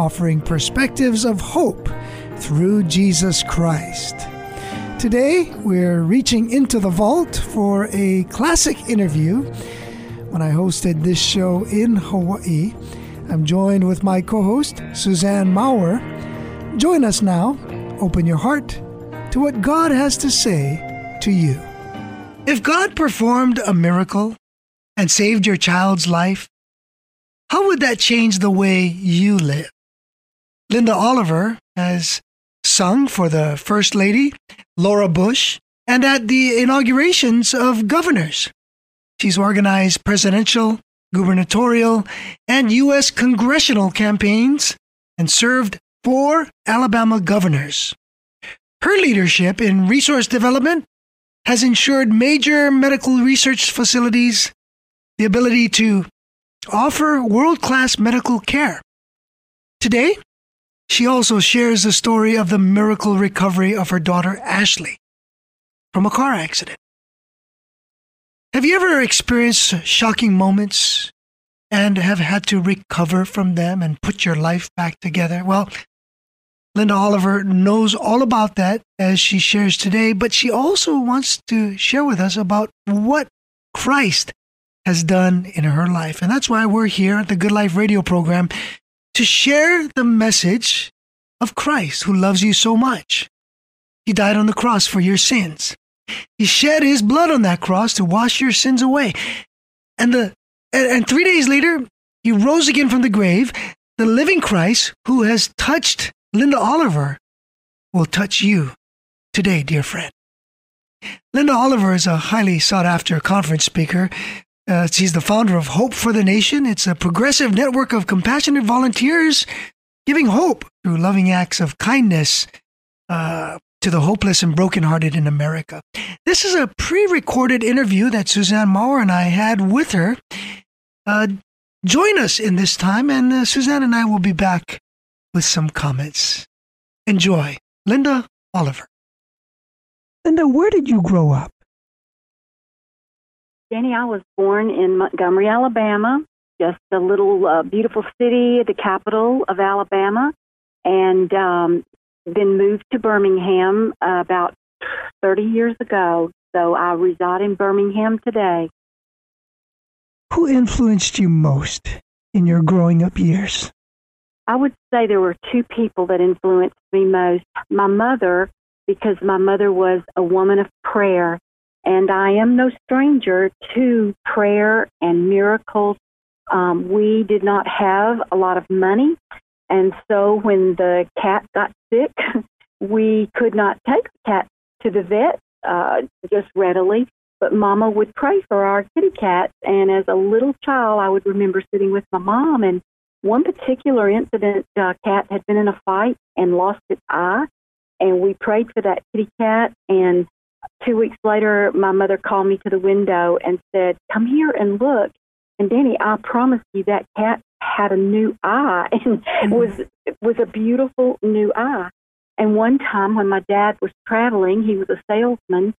offering perspectives of hope through Jesus Christ. Today, we're reaching into the vault for a classic interview. When I hosted this show in Hawaii, I'm joined with my co host, Suzanne Maurer. Join us now. Open your heart to what God has to say to you. If God performed a miracle and saved your child's life, how would that change the way you live? Linda Oliver has sung for the First Lady, Laura Bush, and at the inaugurations of governors. She's organized presidential, gubernatorial, and U.S. congressional campaigns and served four Alabama governors. Her leadership in resource development has ensured major medical research facilities the ability to offer world class medical care. Today, she also shares the story of the miracle recovery of her daughter Ashley from a car accident. Have you ever experienced shocking moments and have had to recover from them and put your life back together? Well, Linda Oliver knows all about that as she shares today, but she also wants to share with us about what Christ has done in her life. And that's why we're here at the Good Life radio program to share the message of Christ who loves you so much. He died on the cross for your sins. He shed his blood on that cross to wash your sins away. And the and, and 3 days later, he rose again from the grave. The living Christ who has touched Linda Oliver will touch you today, dear friend. Linda Oliver is a highly sought after conference speaker uh, she's the founder of Hope for the Nation. It's a progressive network of compassionate volunteers giving hope through loving acts of kindness uh, to the hopeless and brokenhearted in America. This is a pre recorded interview that Suzanne Maurer and I had with her. Uh, join us in this time, and uh, Suzanne and I will be back with some comments. Enjoy. Linda Oliver. Linda, where did you grow up? Danny, I was born in Montgomery, Alabama, just a little uh, beautiful city, the capital of Alabama, and um, then moved to Birmingham uh, about 30 years ago. So I reside in Birmingham today. Who influenced you most in your growing up years? I would say there were two people that influenced me most. My mother, because my mother was a woman of prayer and I am no stranger to prayer and miracles. Um, we did not have a lot of money. And so when the cat got sick, we could not take the cat to the vet uh, just readily. But Mama would pray for our kitty cats. And as a little child, I would remember sitting with my mom. And one particular incident, uh, cat had been in a fight and lost its eye. And we prayed for that kitty cat. And two weeks later, my mother called me to the window and said, Come here and look. And Danny, I promise you that cat had a new eye and mm-hmm. was was a beautiful new eye. And one time when my dad was traveling, he was a salesman,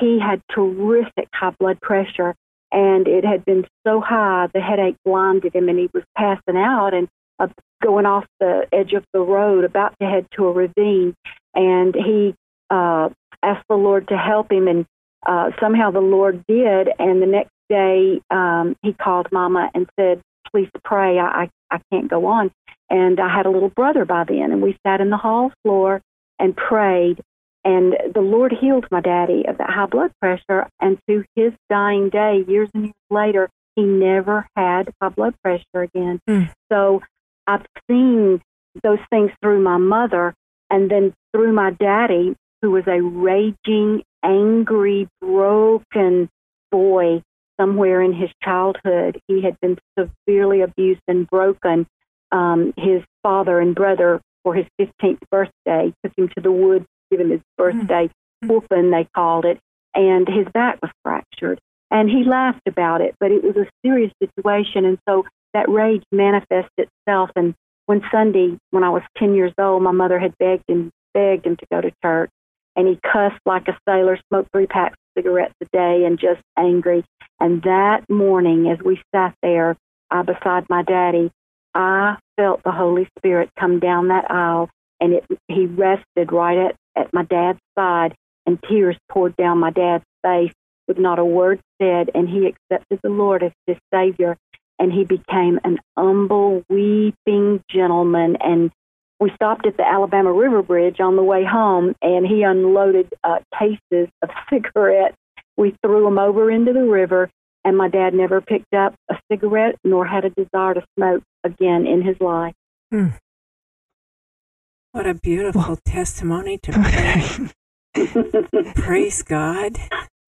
he had terrific high blood pressure and it had been so high the headache blinded him and he was passing out and uh, going off the edge of the road about to head to a ravine and he uh, asked the Lord to help him, and uh, somehow the Lord did. And the next day, um, he called Mama and said, "Please pray. I, I I can't go on." And I had a little brother by then, and we sat in the hall floor and prayed. And the Lord healed my daddy of that high blood pressure. And to his dying day, years and years later, he never had high blood pressure again. Mm. So I've seen those things through my mother and then through my daddy who was a raging, angry, broken boy somewhere in his childhood. He had been severely abused and broken um, his father and brother for his 15th birthday, took him to the woods, give him his birthday mm-hmm. whooping, they called it, and his back was fractured. And he laughed about it, but it was a serious situation. And so that rage manifested itself. And one Sunday, when I was 10 years old, my mother had begged and begged him to go to church. And he cussed like a sailor, smoked three packs of cigarettes a day, and just angry. And that morning, as we sat there uh, beside my daddy, I felt the Holy Spirit come down that aisle, and it, he rested right at, at my dad's side, and tears poured down my dad's face with not a word said, and he accepted the Lord as his Savior, and he became an humble, weeping gentleman. And we stopped at the Alabama River Bridge on the way home, and he unloaded uh, cases of cigarettes. We threw them over into the river, and my dad never picked up a cigarette nor had a desire to smoke again in his life. Hmm. What a beautiful well, testimony to pray. Praise God.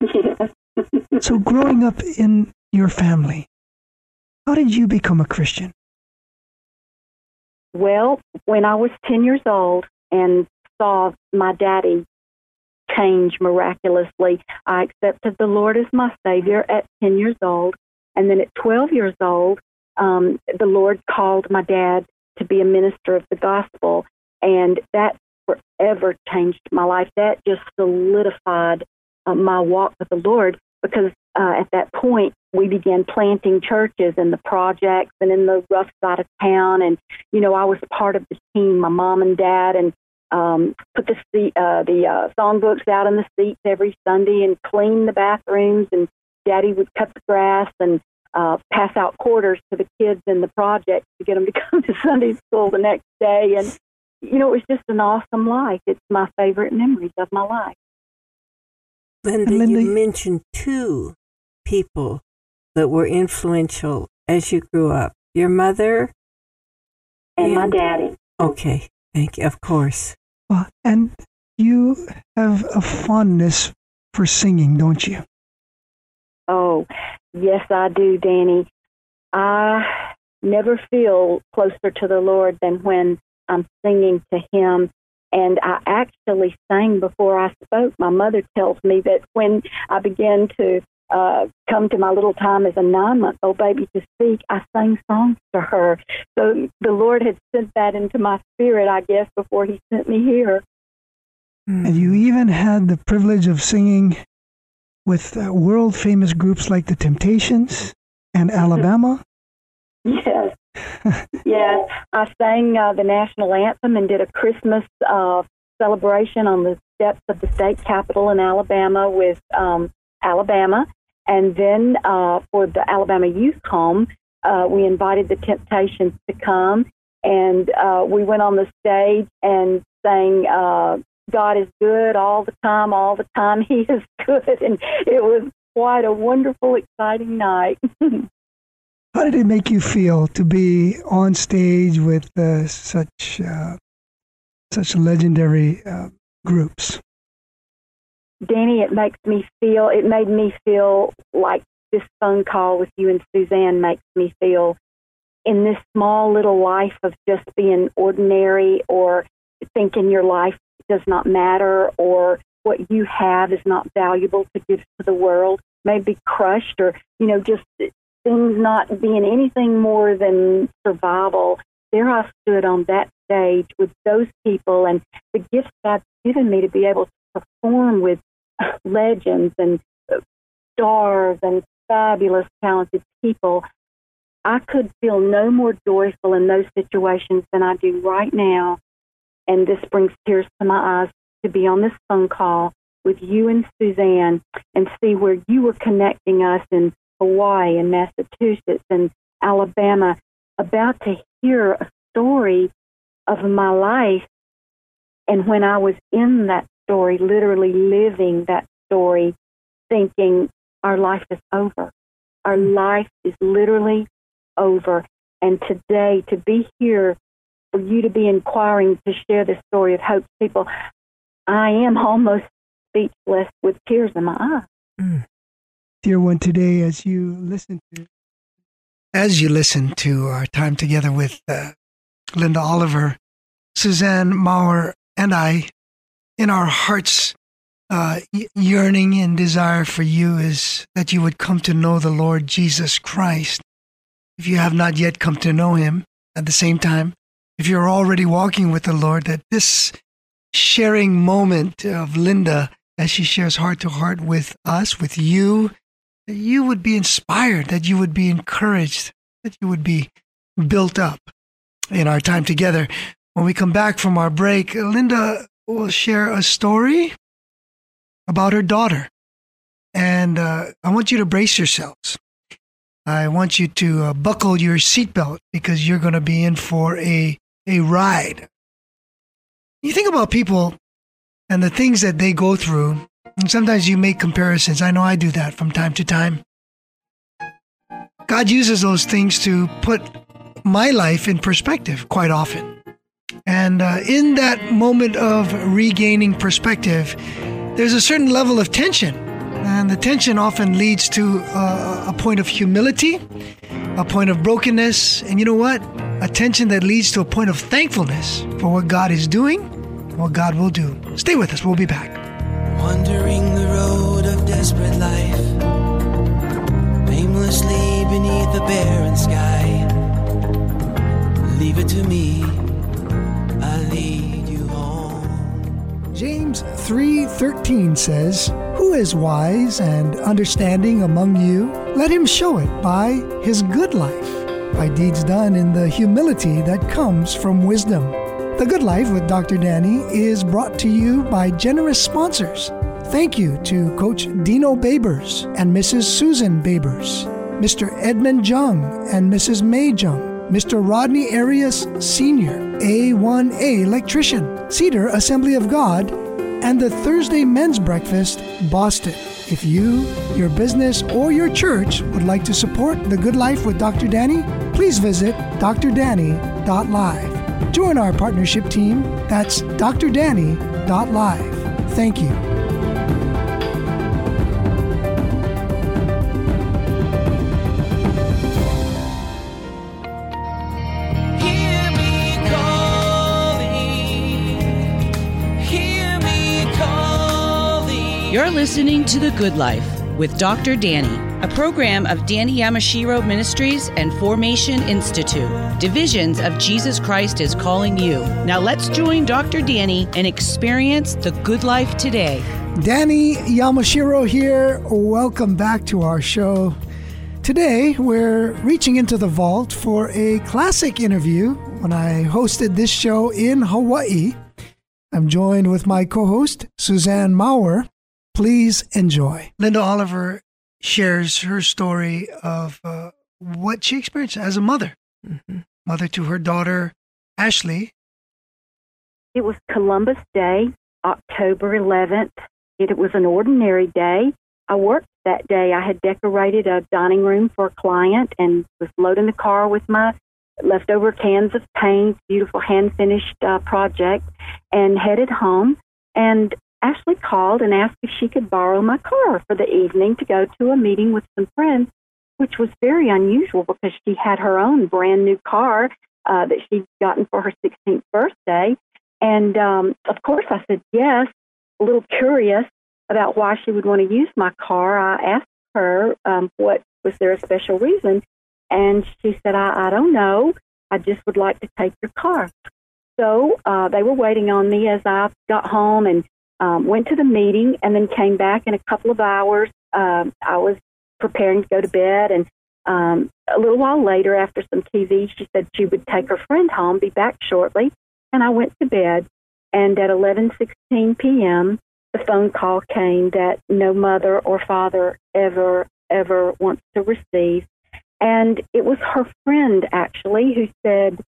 Yes. so, growing up in your family, how did you become a Christian? Well, when I was 10 years old and saw my daddy change miraculously. I accepted the Lord as my Savior at 10 years old. And then at 12 years old, um, the Lord called my dad to be a minister of the gospel. And that forever changed my life. That just solidified uh, my walk with the Lord because uh, at that point, we began planting churches in the projects and in the rough side of town. And, you know, I was part of the team, my mom and dad, and um, put the seat, uh, the uh, songbooks out in the seats every Sunday and clean the bathrooms. And Daddy would cut the grass and uh, pass out quarters to the kids in the project to get them to come to Sunday school the next day. And you know, it was just an awesome life. It's my favorite memories of my life. Linda, Linda you mentioned two people that were influential as you grew up your mother and, and my daddy. Okay, thank you. Of course. Well, and you have a fondness for singing, don't you? Oh, yes, I do, Danny. I never feel closer to the Lord than when I'm singing to Him. And I actually sang before I spoke. My mother tells me that when I began to uh, come to my little time as a nine month old baby to speak, I sang songs to her. So the Lord had sent that into my spirit, I guess, before He sent me here. And you even had the privilege of singing with uh, world famous groups like the Temptations and Alabama. Yes. Yes. I sang uh, the national anthem and did a Christmas uh, celebration on the steps of the state capitol in Alabama with um, Alabama. And then uh, for the Alabama Youth Home, uh, we invited the Temptations to come, and uh, we went on the stage and sang uh, God is good all the time, all the time. He is good. And it was quite a wonderful, exciting night. How did it make you feel to be on stage with uh, such uh, such legendary uh, groups? Danny, it makes me feel, it made me feel like this phone call with you and Suzanne makes me feel in this small little life of just being ordinary or thinking your life does not matter or what you have is not valuable to give to the world, maybe crushed or, you know, just things not being anything more than survival. There I stood on that stage with those people and the gifts God's given me to be able to perform with legends and stars and fabulous, talented people, I could feel no more joyful in those situations than I do right now. And this brings tears to my eyes to be on this phone call with you and Suzanne and see where you were connecting us in Hawaii and Massachusetts and Alabama, about to hear a story of my life. And when I was in that story, literally living that story, thinking our life is over. Our life is literally over. And today, to be here, for you to be inquiring to share this story of hope, people, I am almost speechless with tears in my eyes. Mm. Dear one, today, as you listen to as you listen to our time together with uh, Linda Oliver, Suzanne Maurer, and I, in our hearts, uh, yearning and desire for you is that you would come to know the Lord Jesus Christ. If you have not yet come to know him, at the same time, if you're already walking with the Lord, that this sharing moment of Linda as she shares heart to heart with us, with you, that you would be inspired, that you would be encouraged, that you would be built up in our time together. When we come back from our break, Linda will share a story about her daughter. And uh, I want you to brace yourselves. I want you to uh, buckle your seatbelt because you're going to be in for a, a ride. You think about people and the things that they go through, and sometimes you make comparisons. I know I do that from time to time. God uses those things to put my life in perspective quite often. And uh, in that moment of regaining perspective, there's a certain level of tension. And the tension often leads to uh, a point of humility, a point of brokenness, and you know what? A tension that leads to a point of thankfulness for what God is doing, what God will do. Stay with us, we'll be back. Wandering the road of desperate life, aimlessly beneath the barren sky. Leave it to me, I leave. James 3:13 says, "Who is wise and understanding among you? Let him show it by his good life, by deeds done in the humility that comes from wisdom." The Good Life with Dr. Danny is brought to you by generous sponsors. Thank you to Coach Dino Babers and Mrs. Susan Babers, Mr. Edmund Jung and Mrs. May Jung, Mr. Rodney Arias Sr., A1A electrician, Cedar Assembly of God, and the Thursday Men's Breakfast, Boston. If you, your business, or your church would like to support The Good Life with Dr. Danny, please visit drdanny.live. Join our partnership team. That's drdanny.live. Thank you. You're listening to The Good Life with Dr. Danny, a program of Danny Yamashiro Ministries and Formation Institute. Divisions of Jesus Christ is calling you. Now let's join Dr. Danny and experience the good life today. Danny Yamashiro here. Welcome back to our show. Today, we're reaching into the vault for a classic interview when I hosted this show in Hawaii. I'm joined with my co host, Suzanne Maurer. Please enjoy. Linda Oliver shares her story of uh, what she experienced as a mother, mm-hmm. mother to her daughter, Ashley. It was Columbus Day, October 11th. It, was an ordinary day. I worked that day. I had decorated a dining room for a client and was loading the car with my leftover cans of paint, beautiful hand finished uh, project, and headed home. And Ashley called and asked if she could borrow my car for the evening to go to a meeting with some friends, which was very unusual because she had her own brand new car uh, that she'd gotten for her 16th birthday. And um, of course, I said yes, a little curious about why she would want to use my car. I asked her um, what was there a special reason, and she said, I, I don't know. I just would like to take your car. So uh, they were waiting on me as I got home and um, went to the meeting and then came back in a couple of hours. Um, I was preparing to go to bed, and um, a little while later, after some TV, she said she would take her friend home, be back shortly, and I went to bed. And at 11:16 p.m., the phone call came that no mother or father ever ever wants to receive, and it was her friend actually who said,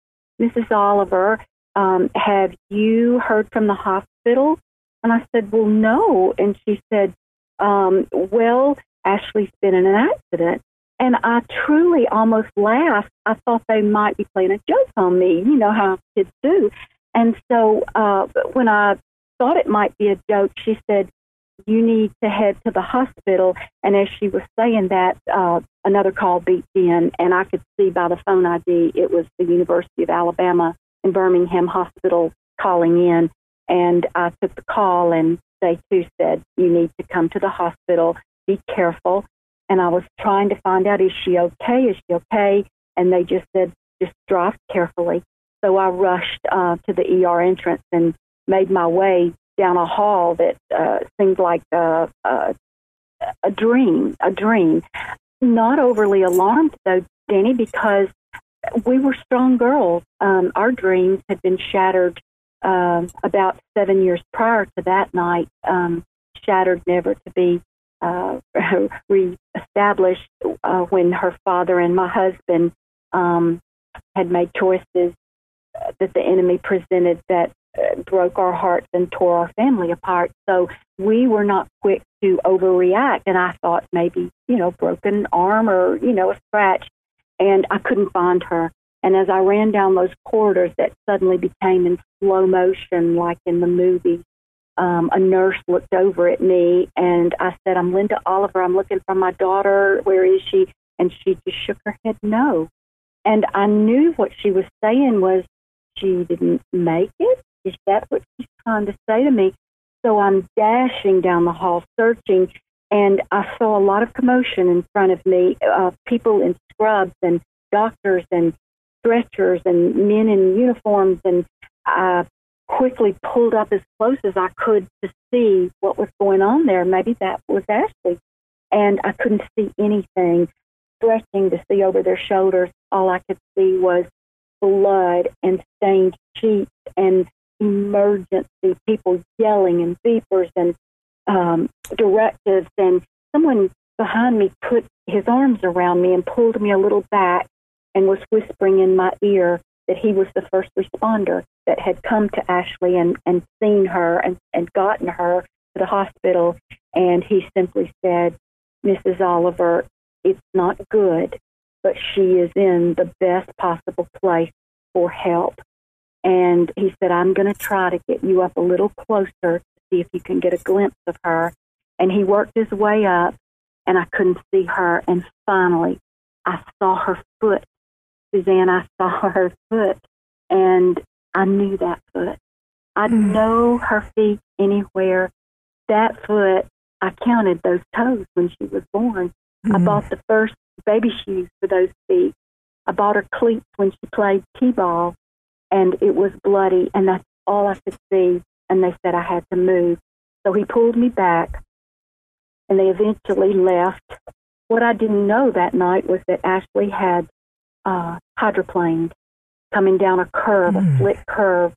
"Mrs. Oliver, um, have you heard from the hospital?" And I said, Well, no. And she said, um, Well, Ashley's been in an accident. And I truly almost laughed. I thought they might be playing a joke on me. You know how kids do. And so uh, when I thought it might be a joke, she said, You need to head to the hospital. And as she was saying that, uh, another call beeped in, and I could see by the phone ID it was the University of Alabama in Birmingham Hospital calling in, and I took the call, and they too said, You need to come to the hospital, be careful. And I was trying to find out, Is she okay? Is she okay? And they just said, Just drive carefully. So I rushed uh, to the ER entrance and made my way down a hall that uh, seemed like a, a, a dream, a dream. Not overly alarmed though, Danny, because we were strong girls. Um, our dreams had been shattered um, about seven years prior to that night, um, shattered never to be uh, reestablished uh, when her father and my husband um, had made choices that the enemy presented that uh, broke our hearts and tore our family apart. So we were not quick to overreact. And I thought maybe, you know, broken arm or, you know, a scratch. And I couldn't find her. And as I ran down those corridors that suddenly became in slow motion, like in the movie, um, a nurse looked over at me and I said, I'm Linda Oliver. I'm looking for my daughter. Where is she? And she just shook her head no. And I knew what she was saying was she didn't make it. Is that what she's trying to say to me? So I'm dashing down the hall searching, and I saw a lot of commotion in front of me uh, people in scrubs and doctors and stretchers and men in uniforms. And I quickly pulled up as close as I could to see what was going on there. Maybe that was Ashley. And I couldn't see anything. Stretching to see over their shoulders, all I could see was blood and stained sheets and emergency people yelling and beepers and um, directives. And someone behind me put his arms around me and pulled me a little back and was whispering in my ear that he was the first responder that had come to Ashley and, and seen her and, and gotten her to the hospital. And he simply said, Mrs. Oliver, it's not good, but she is in the best possible place for help. And he said, I'm going to try to get you up a little closer to see if you can get a glimpse of her. And he worked his way up, and I couldn't see her. And finally, I saw her foot. Suzanne, I saw her foot, and I knew that foot. I mm. know her feet anywhere. That foot, I counted those toes when she was born. Mm. I hmm. bought the first baby shoes for those feet. I bought her cleats when she played t-ball and it was bloody, and that's all I could see. And they said I had to move. So he pulled me back, and they eventually left. What I didn't know that night was that Ashley had uh, hydroplaned coming down a curve, mm. a slick curve.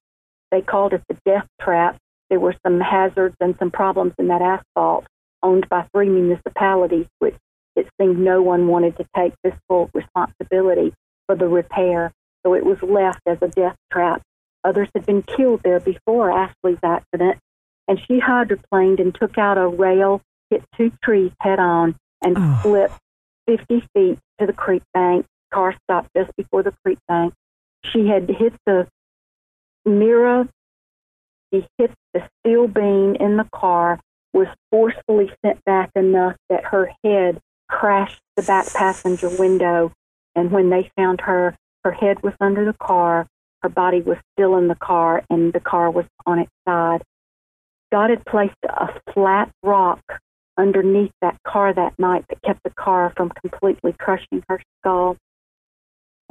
They called it the death trap. There were some hazards and some problems in that asphalt owned by three municipalities, which it seemed no one wanted to take fiscal responsibility for the repair so it was left as a death trap. Others had been killed there before Ashley's accident, and she hydroplaned and took out a rail, hit two trees head on, and oh. slipped 50 feet to the creek bank. Car stopped just before the creek bank. She had hit the mirror. She hit the steel beam in the car, was forcefully sent back enough that her head crashed the back passenger window. And when they found her, her head was under the car. Her body was still in the car, and the car was on its side. God had placed a flat rock underneath that car that night that kept the car from completely crushing her skull.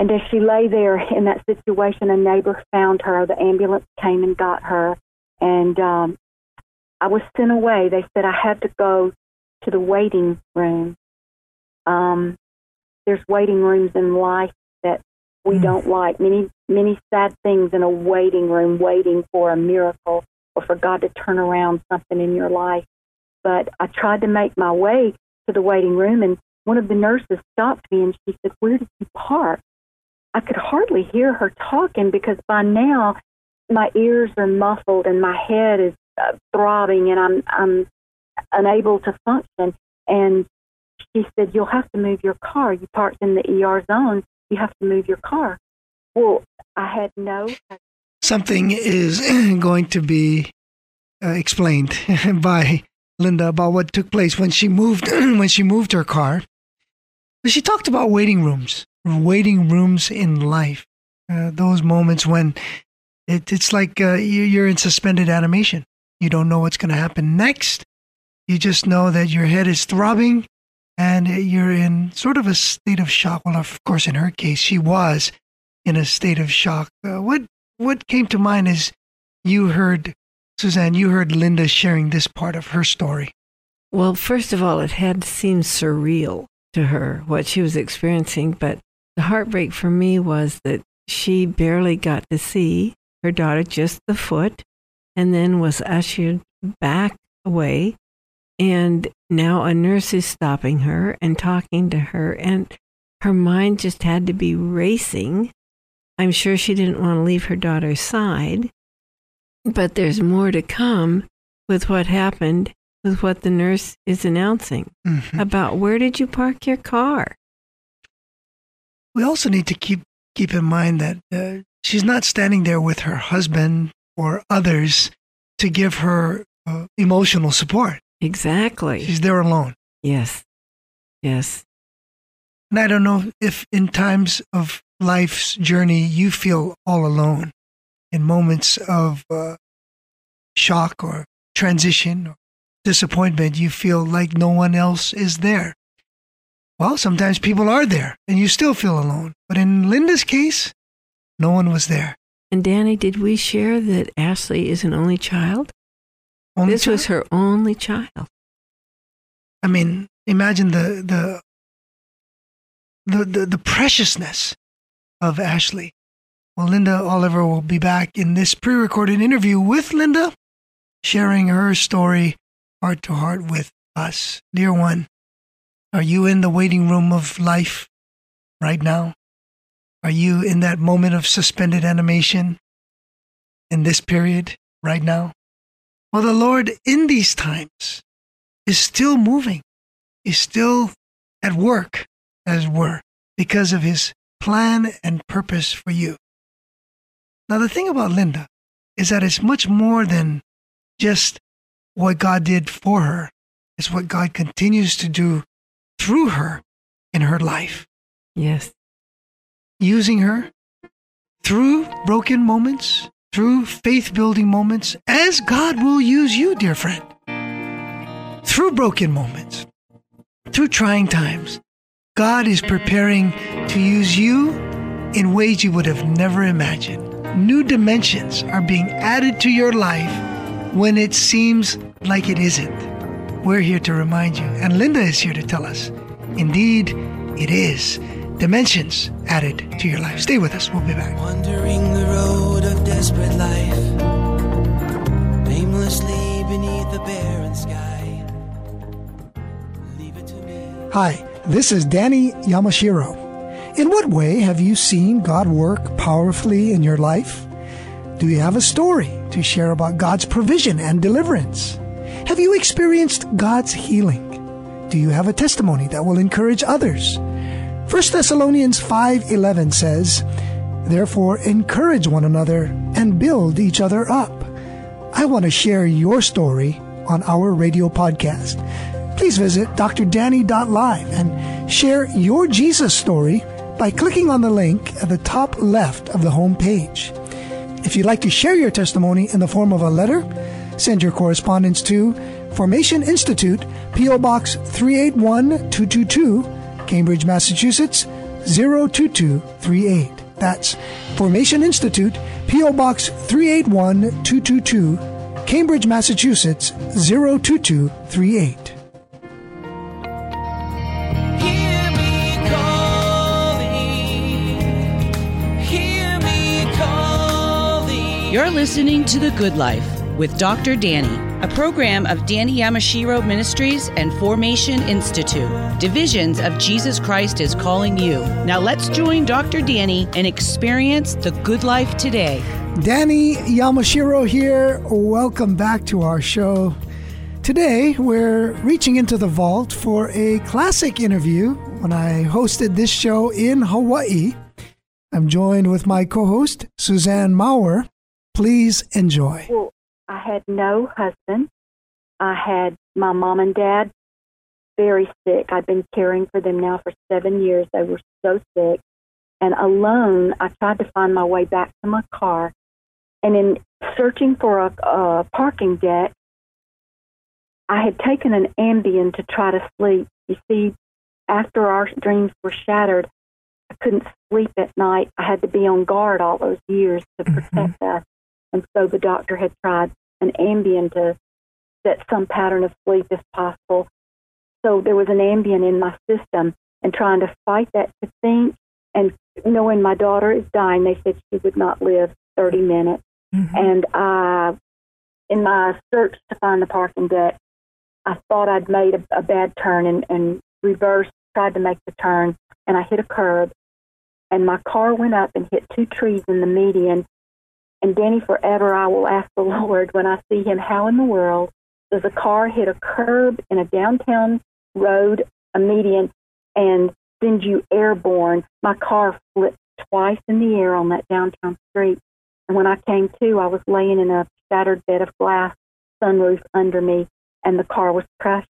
And as she lay there in that situation, a neighbor found her. The ambulance came and got her. And um, I was sent away. They said I had to go to the waiting room. Um, there's waiting rooms in life that we mm. don't like. Many, many sad things in a waiting room, waiting for a miracle or for God to turn around something in your life. But I tried to make my way to the waiting room, and one of the nurses stopped me and she said, Where did you park? I could hardly hear her talking because by now my ears are muffled and my head is uh, throbbing and I'm, I'm unable to function. And she said, You'll have to move your car. You parked in the ER zone you have to move your car. Well, I had no. Something is going to be uh, explained by Linda about what took place when she moved when she moved her car. But She talked about waiting rooms, waiting rooms in life. Uh, those moments when it, it's like uh, you're in suspended animation. You don't know what's going to happen next. You just know that your head is throbbing and you're in sort of a state of shock. Well, of course, in her case, she was in a state of shock. Uh, what what came to mind is you heard Suzanne, you heard Linda sharing this part of her story. Well, first of all, it had seemed surreal to her what she was experiencing, but the heartbreak for me was that she barely got to see her daughter just the foot and then was ushered back away. And now a nurse is stopping her and talking to her, and her mind just had to be racing. I'm sure she didn't want to leave her daughter's side. But there's more to come with what happened with what the nurse is announcing mm-hmm. about where did you park your car? We also need to keep keep in mind that uh, she's not standing there with her husband or others to give her uh, emotional support. Exactly. She's there alone. Yes. Yes. And I don't know if in times of life's journey you feel all alone in moments of uh, shock or transition or disappointment, you feel like no one else is there. Well, sometimes people are there and you still feel alone. But in Linda's case, no one was there. And Danny, did we share that Ashley is an only child? Only this child? was her only child. I mean, imagine the the the the, the preciousness of Ashley. Well, Linda Oliver will be back in this pre-recorded interview with Linda, sharing her story heart to heart with us. Dear one, are you in the waiting room of life right now? Are you in that moment of suspended animation in this period right now? Well, the Lord in these times is still moving, is still at work, as it were, because of his plan and purpose for you. Now, the thing about Linda is that it's much more than just what God did for her, it's what God continues to do through her in her life. Yes. Using her through broken moments, through faith building moments, as God will use you, dear friend. Through broken moments, through trying times, God is preparing to use you in ways you would have never imagined. New dimensions are being added to your life when it seems like it isn't. We're here to remind you, and Linda is here to tell us indeed, it is. Dimensions added to your life. Stay with us. We'll be back. Wandering the road of desperate life, aimlessly beneath the barren sky. Leave it to me. Hi, this is Danny Yamashiro. In what way have you seen God work powerfully in your life? Do you have a story to share about God's provision and deliverance? Have you experienced God's healing? Do you have a testimony that will encourage others? 1 Thessalonians 5:11 says, "Therefore encourage one another and build each other up." I want to share your story on our radio podcast. Please visit drdanny.live and share your Jesus story by clicking on the link at the top left of the home page. If you'd like to share your testimony in the form of a letter, Send your correspondence to Formation Institute, P.O. Box 381222, Cambridge, Massachusetts 02238. That's Formation Institute, P.O. Box 381222, Cambridge, Massachusetts 02238. You're listening to The Good Life with Dr. Danny, a program of Danny Yamashiro Ministries and Formation Institute. Divisions of Jesus Christ is calling you. Now let's join Dr. Danny and experience the good life today. Danny Yamashiro here. Welcome back to our show. Today, we're reaching into the vault for a classic interview when I hosted this show in Hawaii. I'm joined with my co host, Suzanne Maurer. Please enjoy. Well, I had no husband. I had my mom and dad very sick. I've been caring for them now for seven years. They were so sick. And alone, I tried to find my way back to my car. And in searching for a, a parking deck, I had taken an Ambien to try to sleep. You see, after our dreams were shattered, I couldn't sleep at night. I had to be on guard all those years to mm-hmm. protect mm-hmm. us. And so the doctor had tried an Ambien to set some pattern of sleep if possible. So there was an Ambien in my system and trying to fight that to think and knowing my daughter is dying, they said she would not live 30 minutes. Mm-hmm. And I, in my search to find the parking deck, I thought I'd made a, a bad turn and, and reversed, tried to make the turn, and I hit a curb. And my car went up and hit two trees in the median. And Danny, forever I will ask the Lord when I see him, how in the world does a car hit a curb in a downtown road, a median, and send you airborne? My car flipped twice in the air on that downtown street. And when I came to, I was laying in a shattered bed of glass, sunroof under me, and the car was crushed.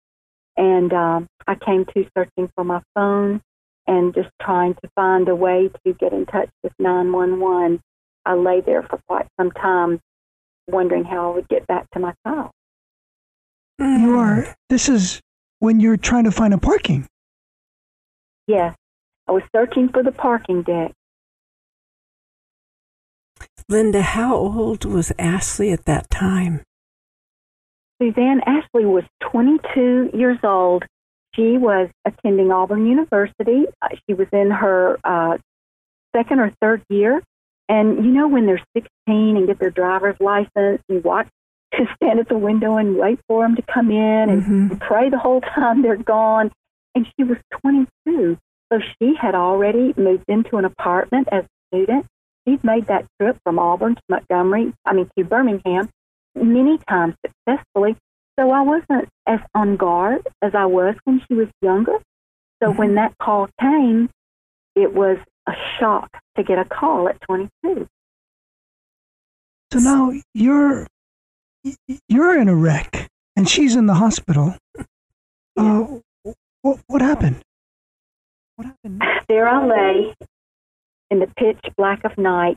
And um, I came to searching for my phone and just trying to find a way to get in touch with 911. I lay there for quite some time, wondering how I would get back to my child. You are, this is when you're trying to find a parking. Yes. I was searching for the parking deck. Linda, how old was Ashley at that time? Suzanne Ashley was 22 years old. She was attending Auburn University. Uh, she was in her uh, second or third year. And you know, when they're 16 and get their driver's license, you watch, to stand at the window and wait for them to come in and mm-hmm. pray the whole time they're gone. And she was 22. So she had already moved into an apartment as a student. She'd made that trip from Auburn to Montgomery, I mean, to Birmingham many times successfully. So I wasn't as on guard as I was when she was younger. So mm-hmm. when that call came, it was a shock to get a call at 22. So now you're you're in a wreck and she's in the hospital. Uh, what what happened? What happened? There I lay in the pitch black of night,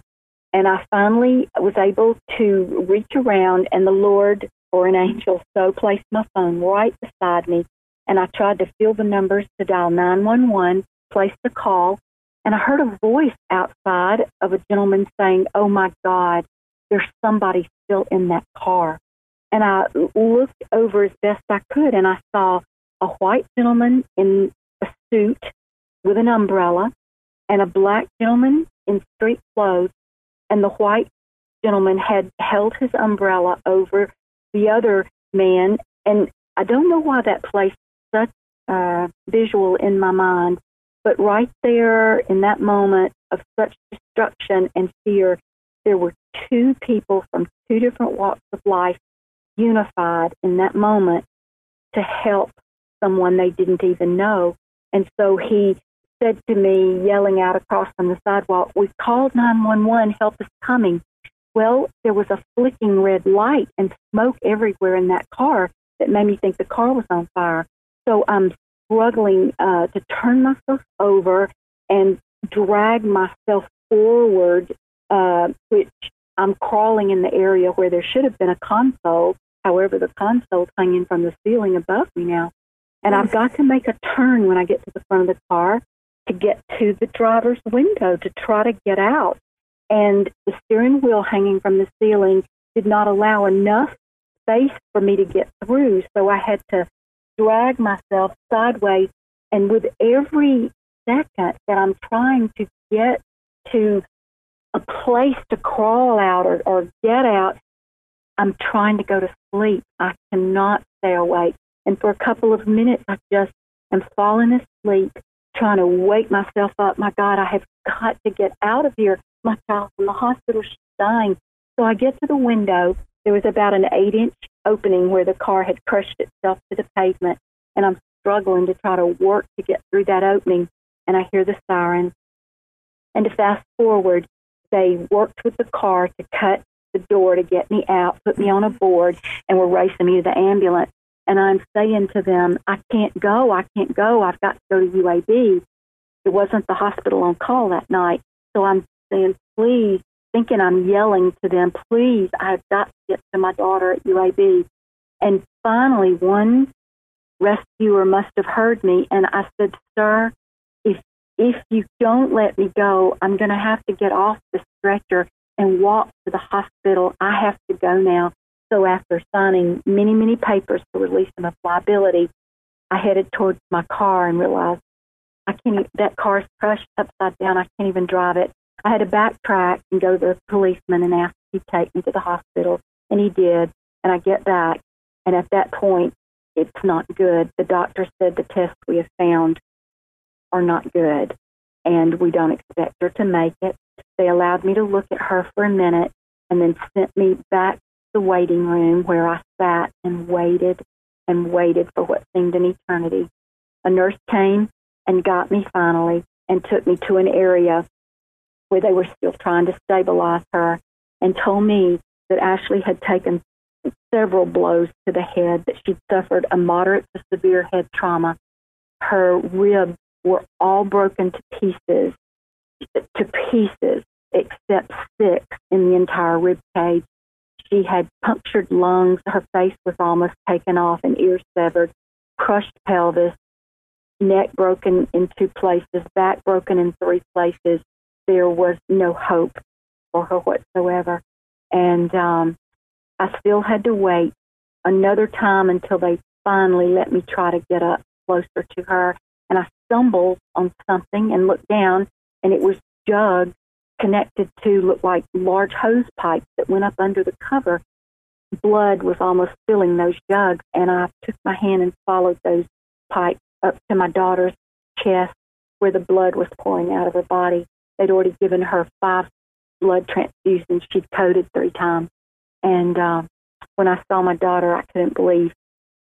and I finally was able to reach around, and the Lord or an angel so placed my phone right beside me, and I tried to feel the numbers to dial 911, place the call, and I heard a voice outside of a gentleman saying, Oh my God, there's somebody still in that car. And I looked over as best I could, and I saw a white gentleman in a suit with an umbrella and a black gentleman in street clothes and the white gentleman had held his umbrella over the other man. And I don't know why that placed such a visual in my mind, but right there in that moment of such destruction and fear, there were two people from two different walks of life unified in that moment to help someone they didn't even know. And so he said to me, yelling out across from the sidewalk, We've called 911, help is coming. Well, there was a flicking red light and smoke everywhere in that car that made me think the car was on fire. So I'm struggling uh, to turn myself over and drag myself forward, uh, which I'm crawling in the area where there should have been a console. However, the console's hanging from the ceiling above me now. And I've got to make a turn when I get to the front of the car to get to the driver's window to try to get out. And the steering wheel hanging from the ceiling did not allow enough space for me to get through. So I had to drag myself sideways. And with every second that I'm trying to get to a place to crawl out or, or get out, I'm trying to go to sleep. I cannot stay awake. And for a couple of minutes, I just am falling asleep trying to wake myself up. My God, I have got to get out of here. My child's in the hospital. She's dying. So I get to the window. There was about an eight inch opening where the car had crushed itself to the pavement. And I'm struggling to try to work to get through that opening. And I hear the siren. And to fast forward, they worked with the car to cut the door to get me out, put me on a board, and were racing me to the ambulance and I'm saying to them, I can't go, I can't go, I've got to go to UAB. it wasn't the hospital on call that night. So I'm saying, please, thinking I'm yelling to them, please, I've got to get to my daughter at UAB. And finally, one rescuer must have heard me, and I said, sir, if if you don't let me go, I'm going to have to get off the stretcher and walk to the hospital. I have to go now. So after signing many, many papers to release him of liability, I headed towards my car and realized I can't. That car's crushed upside down. I can't even drive it. I had to backtrack and go to the policeman and ask if he'd take me to the hospital, and he did. And I get back, and at that point, it's not good. The doctor said the tests we have found are not good, and we don't expect her to make it. They allowed me to look at her for a minute and then sent me back to the waiting room where I sat and waited and waited for what seemed an eternity. A nurse came and got me finally and took me to an area where they were still trying to stabilize her and told me that Ashley had taken several blows to the head, that she'd suffered a moderate to severe head trauma. Her ribs were all broken to pieces, to pieces, except six in the entire rib cage. She had punctured lungs. Her face was almost taken off and ears severed, crushed pelvis, neck broken in two places, back broken in three places. There was no hope for her whatsoever. And um, I still had to wait another time until they finally let me try to get up closer to her. And I stumbled on something and looked down, and it was jugs connected to look like large hose pipes that went up under the cover. Blood was almost filling those jugs, and I took my hand and followed those pipes up to my daughter's chest where the blood was pouring out of her body. They'd already given her five blood transfusions. She'd coded three times. And um, when I saw my daughter, I couldn't believe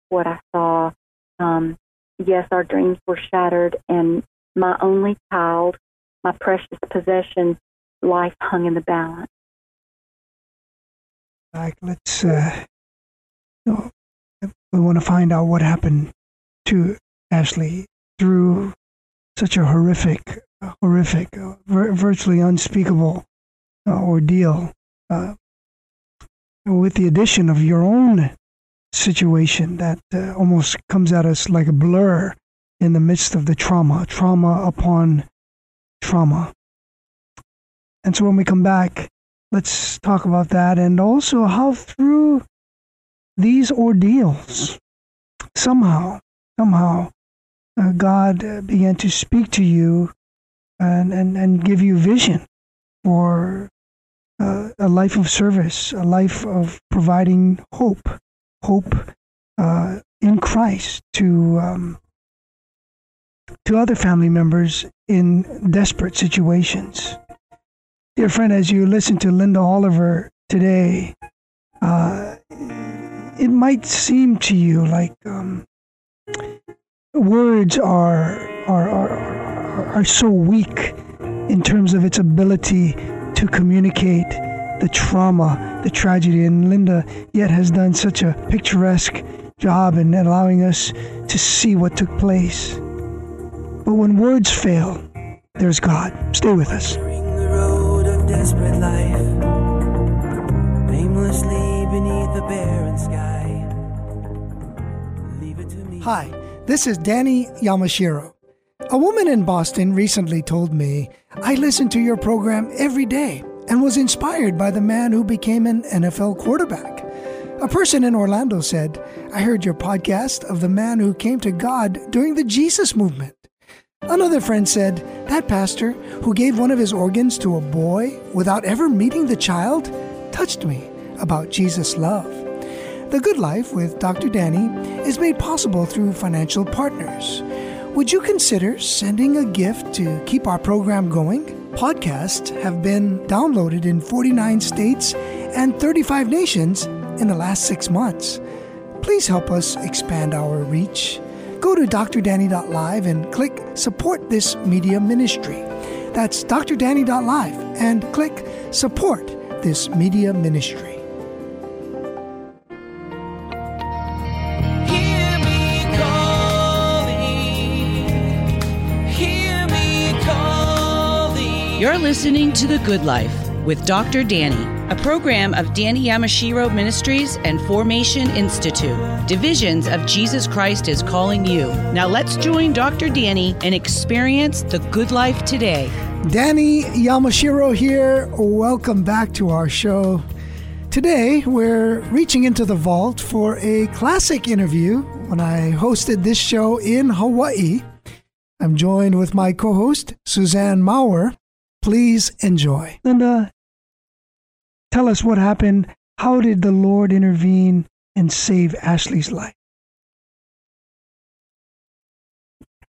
what I saw. Um, yes, our dreams were shattered, and my only child, my precious possession, life hung in the balance. Like, let's, uh, we want to find out what happened to Ashley through such a horrific, horrific, virtually unspeakable uh, ordeal. Uh, with the addition of your own situation that uh, almost comes at us like a blur in the midst of the trauma, trauma upon trauma. And so when we come back, let's talk about that and also how through these ordeals, somehow, somehow, uh, God began to speak to you and, and, and give you vision for uh, a life of service, a life of providing hope, hope uh, in Christ to um, to other family members in desperate situations. Dear friend, as you listen to Linda Oliver today, uh, it might seem to you like um, words are, are, are, are so weak in terms of its ability to communicate the trauma, the tragedy. And Linda yet has done such a picturesque job in allowing us to see what took place. But when words fail, there's God. Stay with us. Hi, this is Danny Yamashiro. A woman in Boston recently told me, I listen to your program every day and was inspired by the man who became an NFL quarterback. A person in Orlando said, I heard your podcast of the man who came to God during the Jesus movement. Another friend said, That pastor who gave one of his organs to a boy without ever meeting the child touched me about Jesus' love. The Good Life with Dr. Danny is made possible through financial partners. Would you consider sending a gift to keep our program going? Podcasts have been downloaded in 49 states and 35 nations in the last six months. Please help us expand our reach. Go to drdanny.live and click Support This Media Ministry. That's drdanny.live and click Support This Media Ministry. You're listening to The Good Life with Dr. Danny, a program of Danny Yamashiro Ministries and Formation Institute. Divisions of Jesus Christ is calling you. Now let's join Dr. Danny and experience the good life today. Danny Yamashiro here. Welcome back to our show. Today, we're reaching into the vault for a classic interview when I hosted this show in Hawaii. I'm joined with my co host, Suzanne Maurer. Please enjoy. Linda, tell us what happened. How did the Lord intervene and save Ashley's life?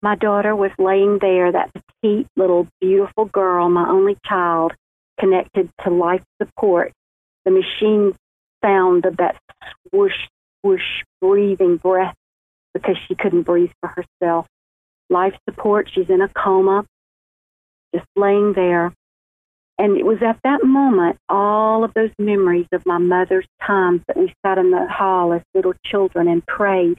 My daughter was laying there, that petite little beautiful girl, my only child, connected to life support. The machine sound of that swoosh, swoosh, breathing breath because she couldn't breathe for herself. Life support, she's in a coma, just laying there. And it was at that moment, all of those memories of my mother's times that we sat in the hall as little children and prayed.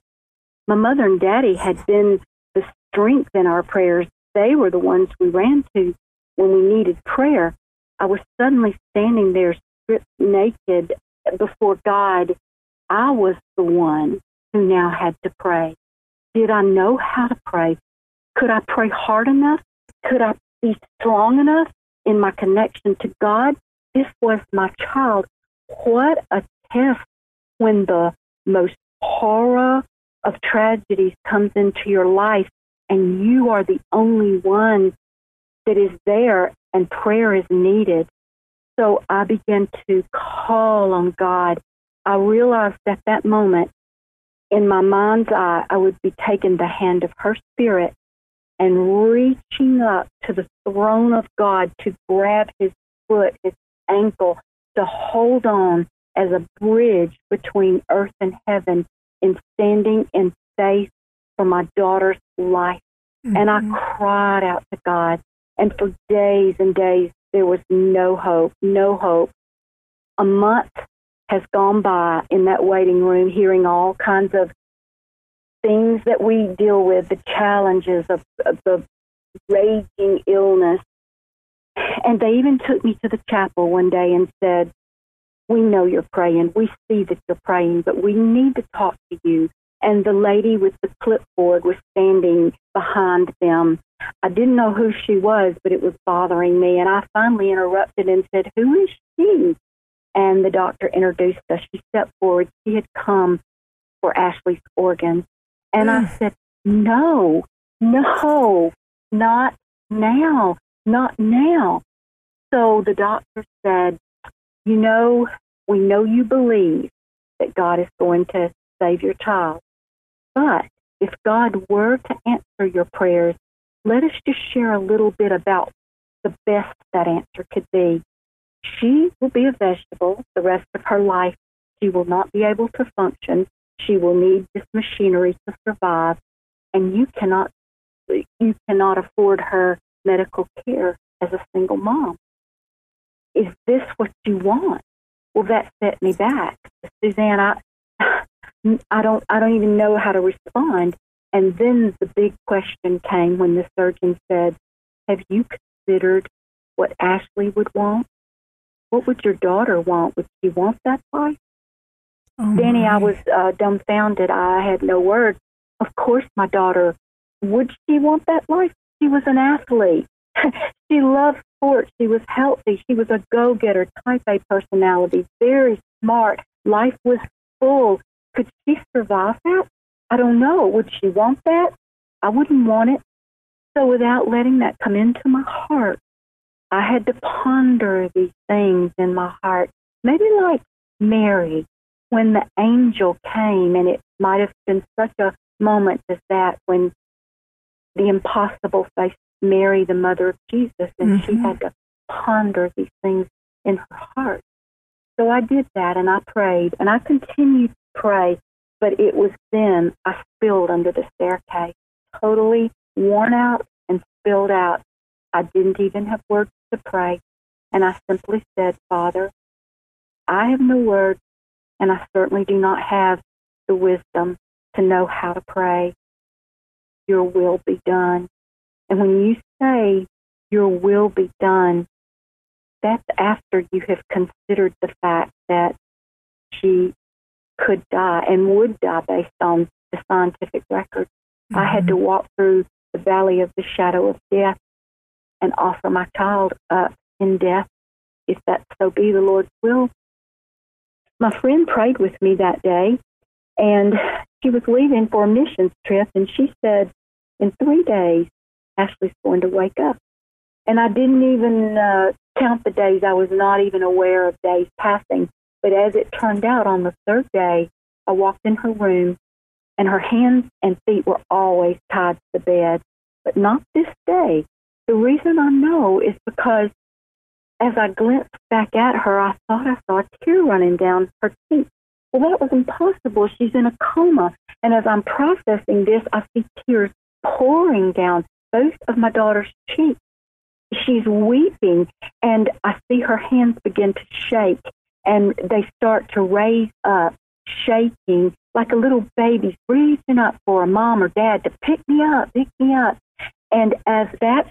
My mother and daddy had been the strength in our prayers. They were the ones we ran to when we needed prayer. I was suddenly standing there stripped naked before God. I was the one who now had to pray. Did I know how to pray? Could I pray hard enough? Could I be strong enough in my connection to God? This was my child. What a test when the most horror of tragedies comes into your life and you are the only one that is there and prayer is needed. So I began to call on God. I realized at that moment, in my mind's eye, I would be taking the hand of her spirit and reaching up to the throne of God to grab his foot, his ankle, to hold on as a bridge between earth and heaven in standing in faith for my daughter's life. Mm-hmm. And I mm-hmm. cried out to God. And for days and days, there was no hope, no hope. A month has gone by in that waiting room, hearing all kinds of things that we deal with, the challenges of, of the raging illness. And they even took me to the chapel one day and said, We know you're praying. We see that you're praying, but we need to talk to you. And the lady with the clipboard was standing behind them. I didn't know who she was, but it was bothering me. And I finally interrupted and said, Who is she? And the doctor introduced us. She stepped forward. She had come for Ashley's organs. And I mm. said, no, no, not now, not now. So the doctor said, you know, we know you believe that God is going to save your child. But if God were to answer your prayers, let us just share a little bit about the best that answer could be. She will be a vegetable the rest of her life. She will not be able to function. She will need this machinery to survive, and you cannot you cannot afford her medical care as a single mom. Is this what you want? Well, that set me back, Suzanne. I I don't I don't even know how to respond. And then the big question came when the surgeon said, "Have you considered what Ashley would want? What would your daughter want? Would she want that life?" Oh Danny, I was uh, dumbfounded. I had no words. Of course, my daughter, would she want that life? She was an athlete. she loved sports. She was healthy. She was a go getter, type A personality, very smart. Life was full. Could she survive that? I don't know. Would she want that? I wouldn't want it. So, without letting that come into my heart, I had to ponder these things in my heart. Maybe like Mary, when the angel came, and it might have been such a moment as that when the impossible faced Mary, the mother of Jesus, and mm-hmm. she had to ponder these things in her heart. So I did that and I prayed and I continued to pray, but it was then I spilled under the staircase, totally worn out and spilled out. I didn't even have words to pray. And I simply said, Father, I have no words and I certainly do not have the wisdom to know how to pray. Your will be done. And when you say your will be done. That's after you have considered the fact that she could die and would die based on the scientific record. Mm-hmm. I had to mm-hmm. walk through the valley of the shadow of death and offer my child up in death, if that so be the Lord's will. My friend prayed with me that day, and she was leaving for a missions trip, and she said, in three days, Ashley's going to wake up. And I didn't even uh, count the days. I was not even aware of days passing. But as it turned out, on the third day, I walked in her room, and her hands and feet were always tied to the bed, but not this day. The reason I know is because as I glanced back at her, I thought I saw a tear running down her cheek. Well, that was impossible. She's in a coma. And as I'm processing this, I see tears pouring down both of my daughter's cheeks. She's weeping, and I see her hands begin to shake, and they start to raise up, shaking like a little baby reaching up for a mom or dad to pick me up, pick me up. And as that's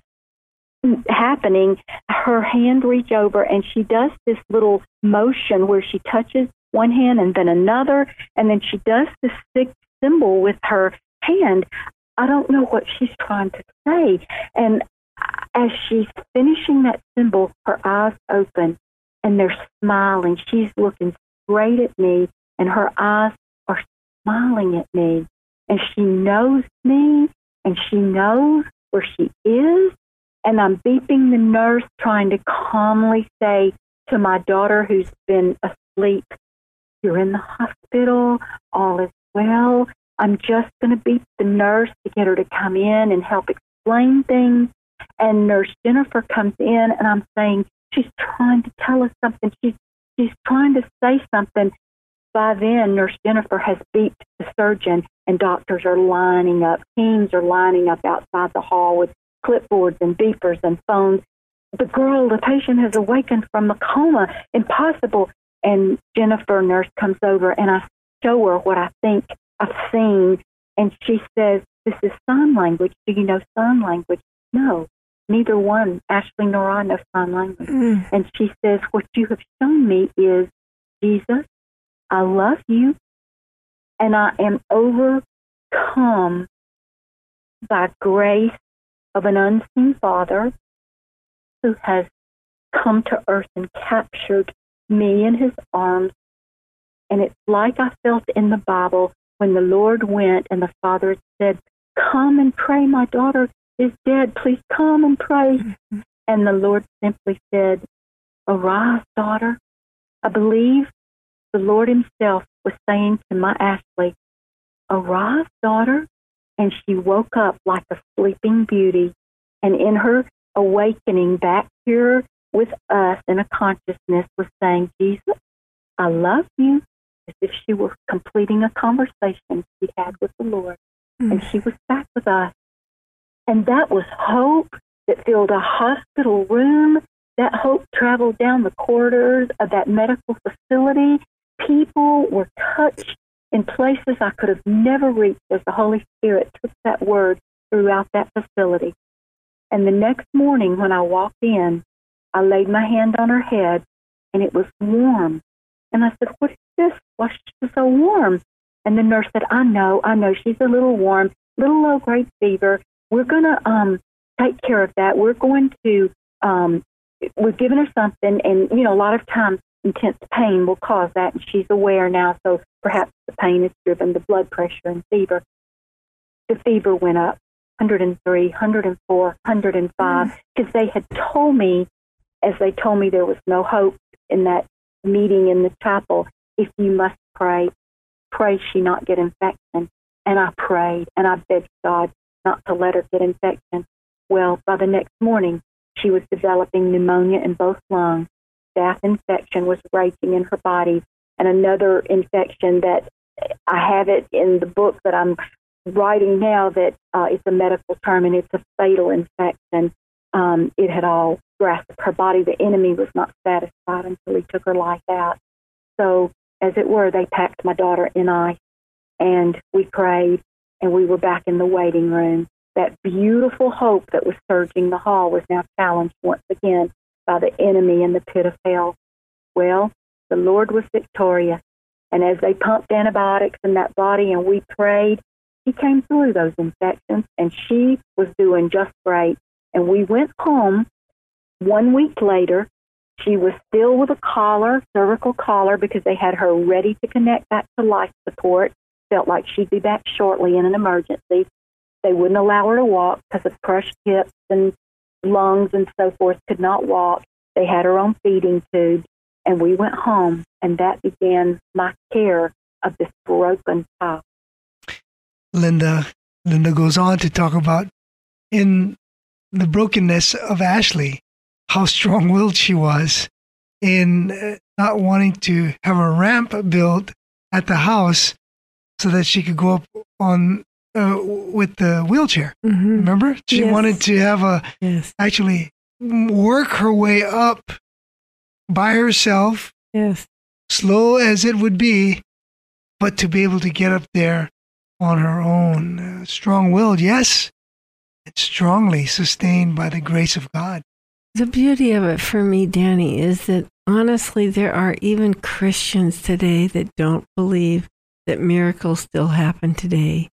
happening, her hand reach over and she does this little motion where she touches one hand and then another, and then she does this big symbol with her hand. I don't know what she's trying to say. And as she's finishing that symbol, her eyes open and they're smiling. She's looking straight at me, and her eyes are smiling at me. And she knows me, and she knows where she is. And I'm beeping the nurse, trying to calmly say to my daughter who's been asleep, You're in the hospital, all is well. I'm just going to beep the nurse to get her to come in and help explain things. And Nurse Jennifer comes in, and I'm saying, She's trying to tell us something. She's, she's trying to say something. By then, Nurse Jennifer has beeped the surgeon, and doctors are lining up. Teams are lining up outside the hall with clipboards and beepers and phones. The girl, the patient has awakened from a coma. Impossible. And Jennifer, nurse, comes over, and I show her what I think I've seen. And she says, This is sign language. Do you know sign language? No, neither one, Ashley nor I, know sign language. Mm. And she says, What you have shown me is Jesus, I love you, and I am overcome by grace of an unseen Father who has come to earth and captured me in his arms. And it's like I felt in the Bible when the Lord went and the Father said, Come and pray, my daughter is dead. Please come and pray. Mm-hmm. And the Lord simply said, Arise, daughter. I believe the Lord Himself was saying to my Ashley, Arise, daughter. And she woke up like a sleeping beauty. And in her awakening back here with us in a consciousness was saying, Jesus, I love you, as if she were completing a conversation she had with the Lord. Mm-hmm. And she was back with us. And that was hope that filled a hospital room. That hope traveled down the corridors of that medical facility. People were touched in places I could have never reached as the Holy Spirit took that word throughout that facility. And the next morning when I walked in, I laid my hand on her head and it was warm. And I said, What is this? Why is she so warm? And the nurse said, I know, I know, she's a little warm, little low grade fever we're to um, take care of that. We're going to, um, we're giving her something, and, you know, a lot of times intense pain will cause that, and she's aware now, so perhaps the pain has driven the blood pressure and fever. The fever went up 103, 104, 105, because mm. they had told me, as they told me there was no hope in that meeting in the chapel, if you must pray, pray she not get infection. And I prayed and I begged God, not to let her get infection. Well, by the next morning, she was developing pneumonia in both lungs. Staph infection was raging in her body, and another infection that I have it in the book that I'm writing now that uh, it's a medical term and it's a fatal infection. Um, it had all grasped her body. The enemy was not satisfied until he took her life out. So, as it were, they packed my daughter in ice and we prayed and we were back in the waiting room. that beautiful hope that was surging the hall was now challenged once again by the enemy in the pit of hell. Well, the Lord was victorious. And as they pumped antibiotics in that body and we prayed, he came through those infections and she was doing just great. And we went home one week later. She was still with a collar, cervical collar, because they had her ready to connect back to life support. Felt like she'd be back shortly in an emergency. They wouldn't allow her to walk because of crushed hips and lungs and so forth, could not walk. They had her on feeding tubes. And we went home, and that began my care of this broken child. Linda Linda goes on to talk about in the brokenness of Ashley, how strong-willed she was in uh, not wanting to have a ramp built at the house so that she could go up on uh, with the wheelchair. Mhm. Remember, she Yes. wanted to have a Yes, actually work her way up by herself, yes. slow as it would be, but to be able to get up there on her own. Uh, Strong willed, yes, and strongly sustained by the grace of God. The beauty of it for me, Danny, is that honestly, there are even Christians today that don't believe that miracles still happen today.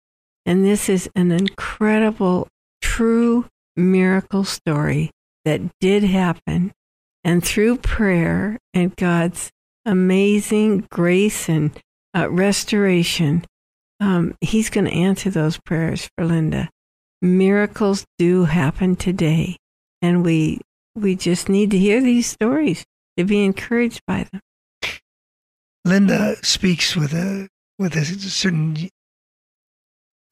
And this is an incredible, true miracle story that did happen. And through prayer and God's amazing grace and uh, restoration, um, He's going to answer those prayers for Linda. Miracles do happen today. And we we just need to hear these stories to be encouraged by them. Linda speaks with a with a certain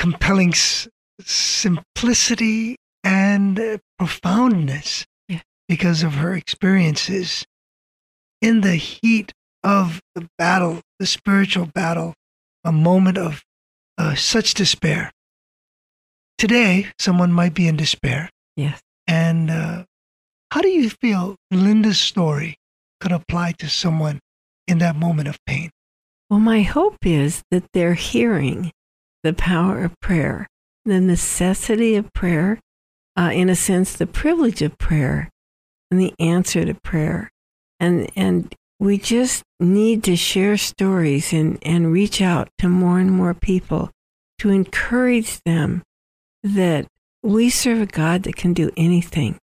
compelling s- simplicity and uh, profoundness Yeah. because of her experiences in the heat of the battle, the spiritual battle, a moment of uh, such despair. Today, someone might be in despair, Yes. and uh, how do you feel Linda's story could apply to someone in that moment of pain? Well, my hope is that they're hearing the power of prayer, the necessity of prayer, uh, in a sense, the privilege of prayer, and the answer to prayer. And, and we just need to share stories and, and reach out to more and more people to encourage them that we serve a God that can do anything.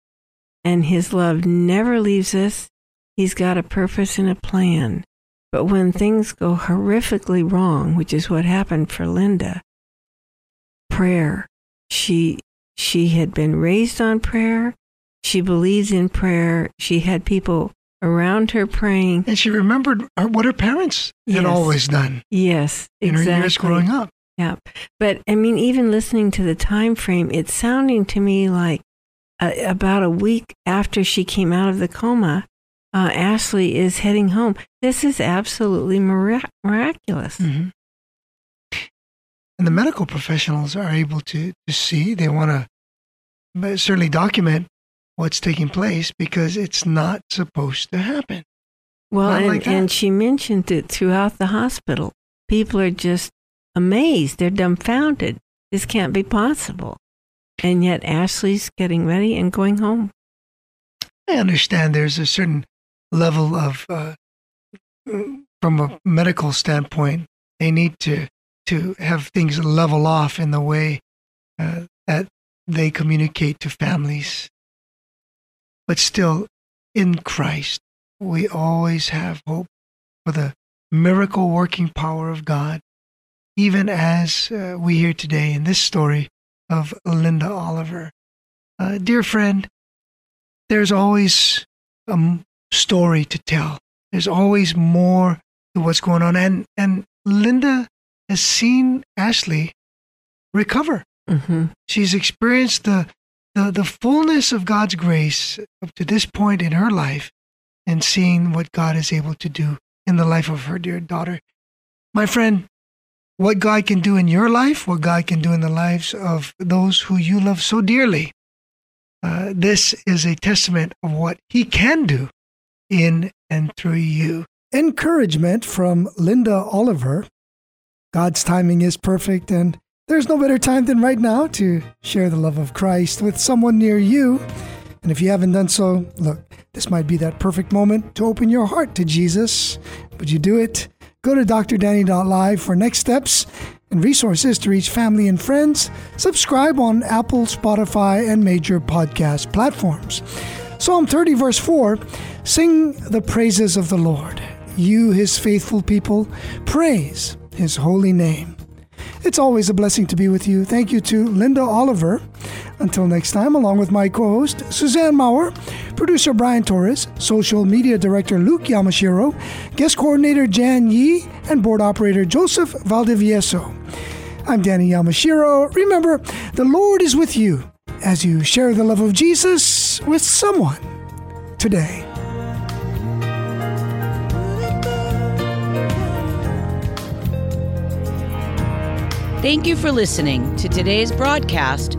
And his love never leaves us. He's got a purpose and a plan. But when things go horrifically wrong, which is what happened for Linda, prayer. She she had been raised on prayer. She believes in prayer. She had people around her praying. And she remembered what her parents had Yes. always done Yes, in exactly. her years growing up. Yeah, but I mean, even listening to the time frame, it's sounding to me like uh, about a week after she came out of the coma, uh, Ashley is heading home. This is absolutely mirac- miraculous. Mhm. And the medical professionals are able to, to see, they want to certainly document what's taking place because it's not supposed to happen. Well, and, like and she mentioned it throughout the hospital. People are just amazed. They're dumbfounded. This can't be possible. And yet Ashley's getting ready and going home. I understand there's a certain level of, uh, from a medical standpoint, they need to to have things level off in the way uh, that they communicate to families. But still, in Christ, we always have hope for the miracle working power of God, even as uh, we hear today in this story of Linda Oliver. Uh, dear friend, there's always a m- story to tell. There's always more to what's going on. And, and Linda has seen Ashley recover. hmm She's experienced the, the, the fullness of God's grace up to this point in her life and seeing what God is able to do in the life of her dear daughter. My friend, what God can do in your life, what God can do in the lives of those who you love so dearly, uh, this is a testament of what He can do in and through you. Encouragement from Linda Oliver. God's timing is perfect, and There's no better time than right now to share the love of Christ with someone near you. And if you haven't done so, look, this might be that perfect moment to open your heart to Jesus. Would you do it? Go to drdanny.live for next steps and resources to reach family and friends. Subscribe on Apple, Spotify, and major podcast platforms. Psalm 30, verse 4 Sing the praises of the Lord. You, his faithful people, praise his holy name. It's always a blessing to be with you. Thank you to Linda Oliver. Until next time, along with my co host, Suzanne Maurer, producer Brian Torres, social media director Luke Yamashiro, guest coordinator Jan Yi, and board operator Joseph Valdivieso. I'm Danny Yamashiro. Remember, the Lord is with you as you share the love of Jesus with someone today. Thank you for listening to today's broadcast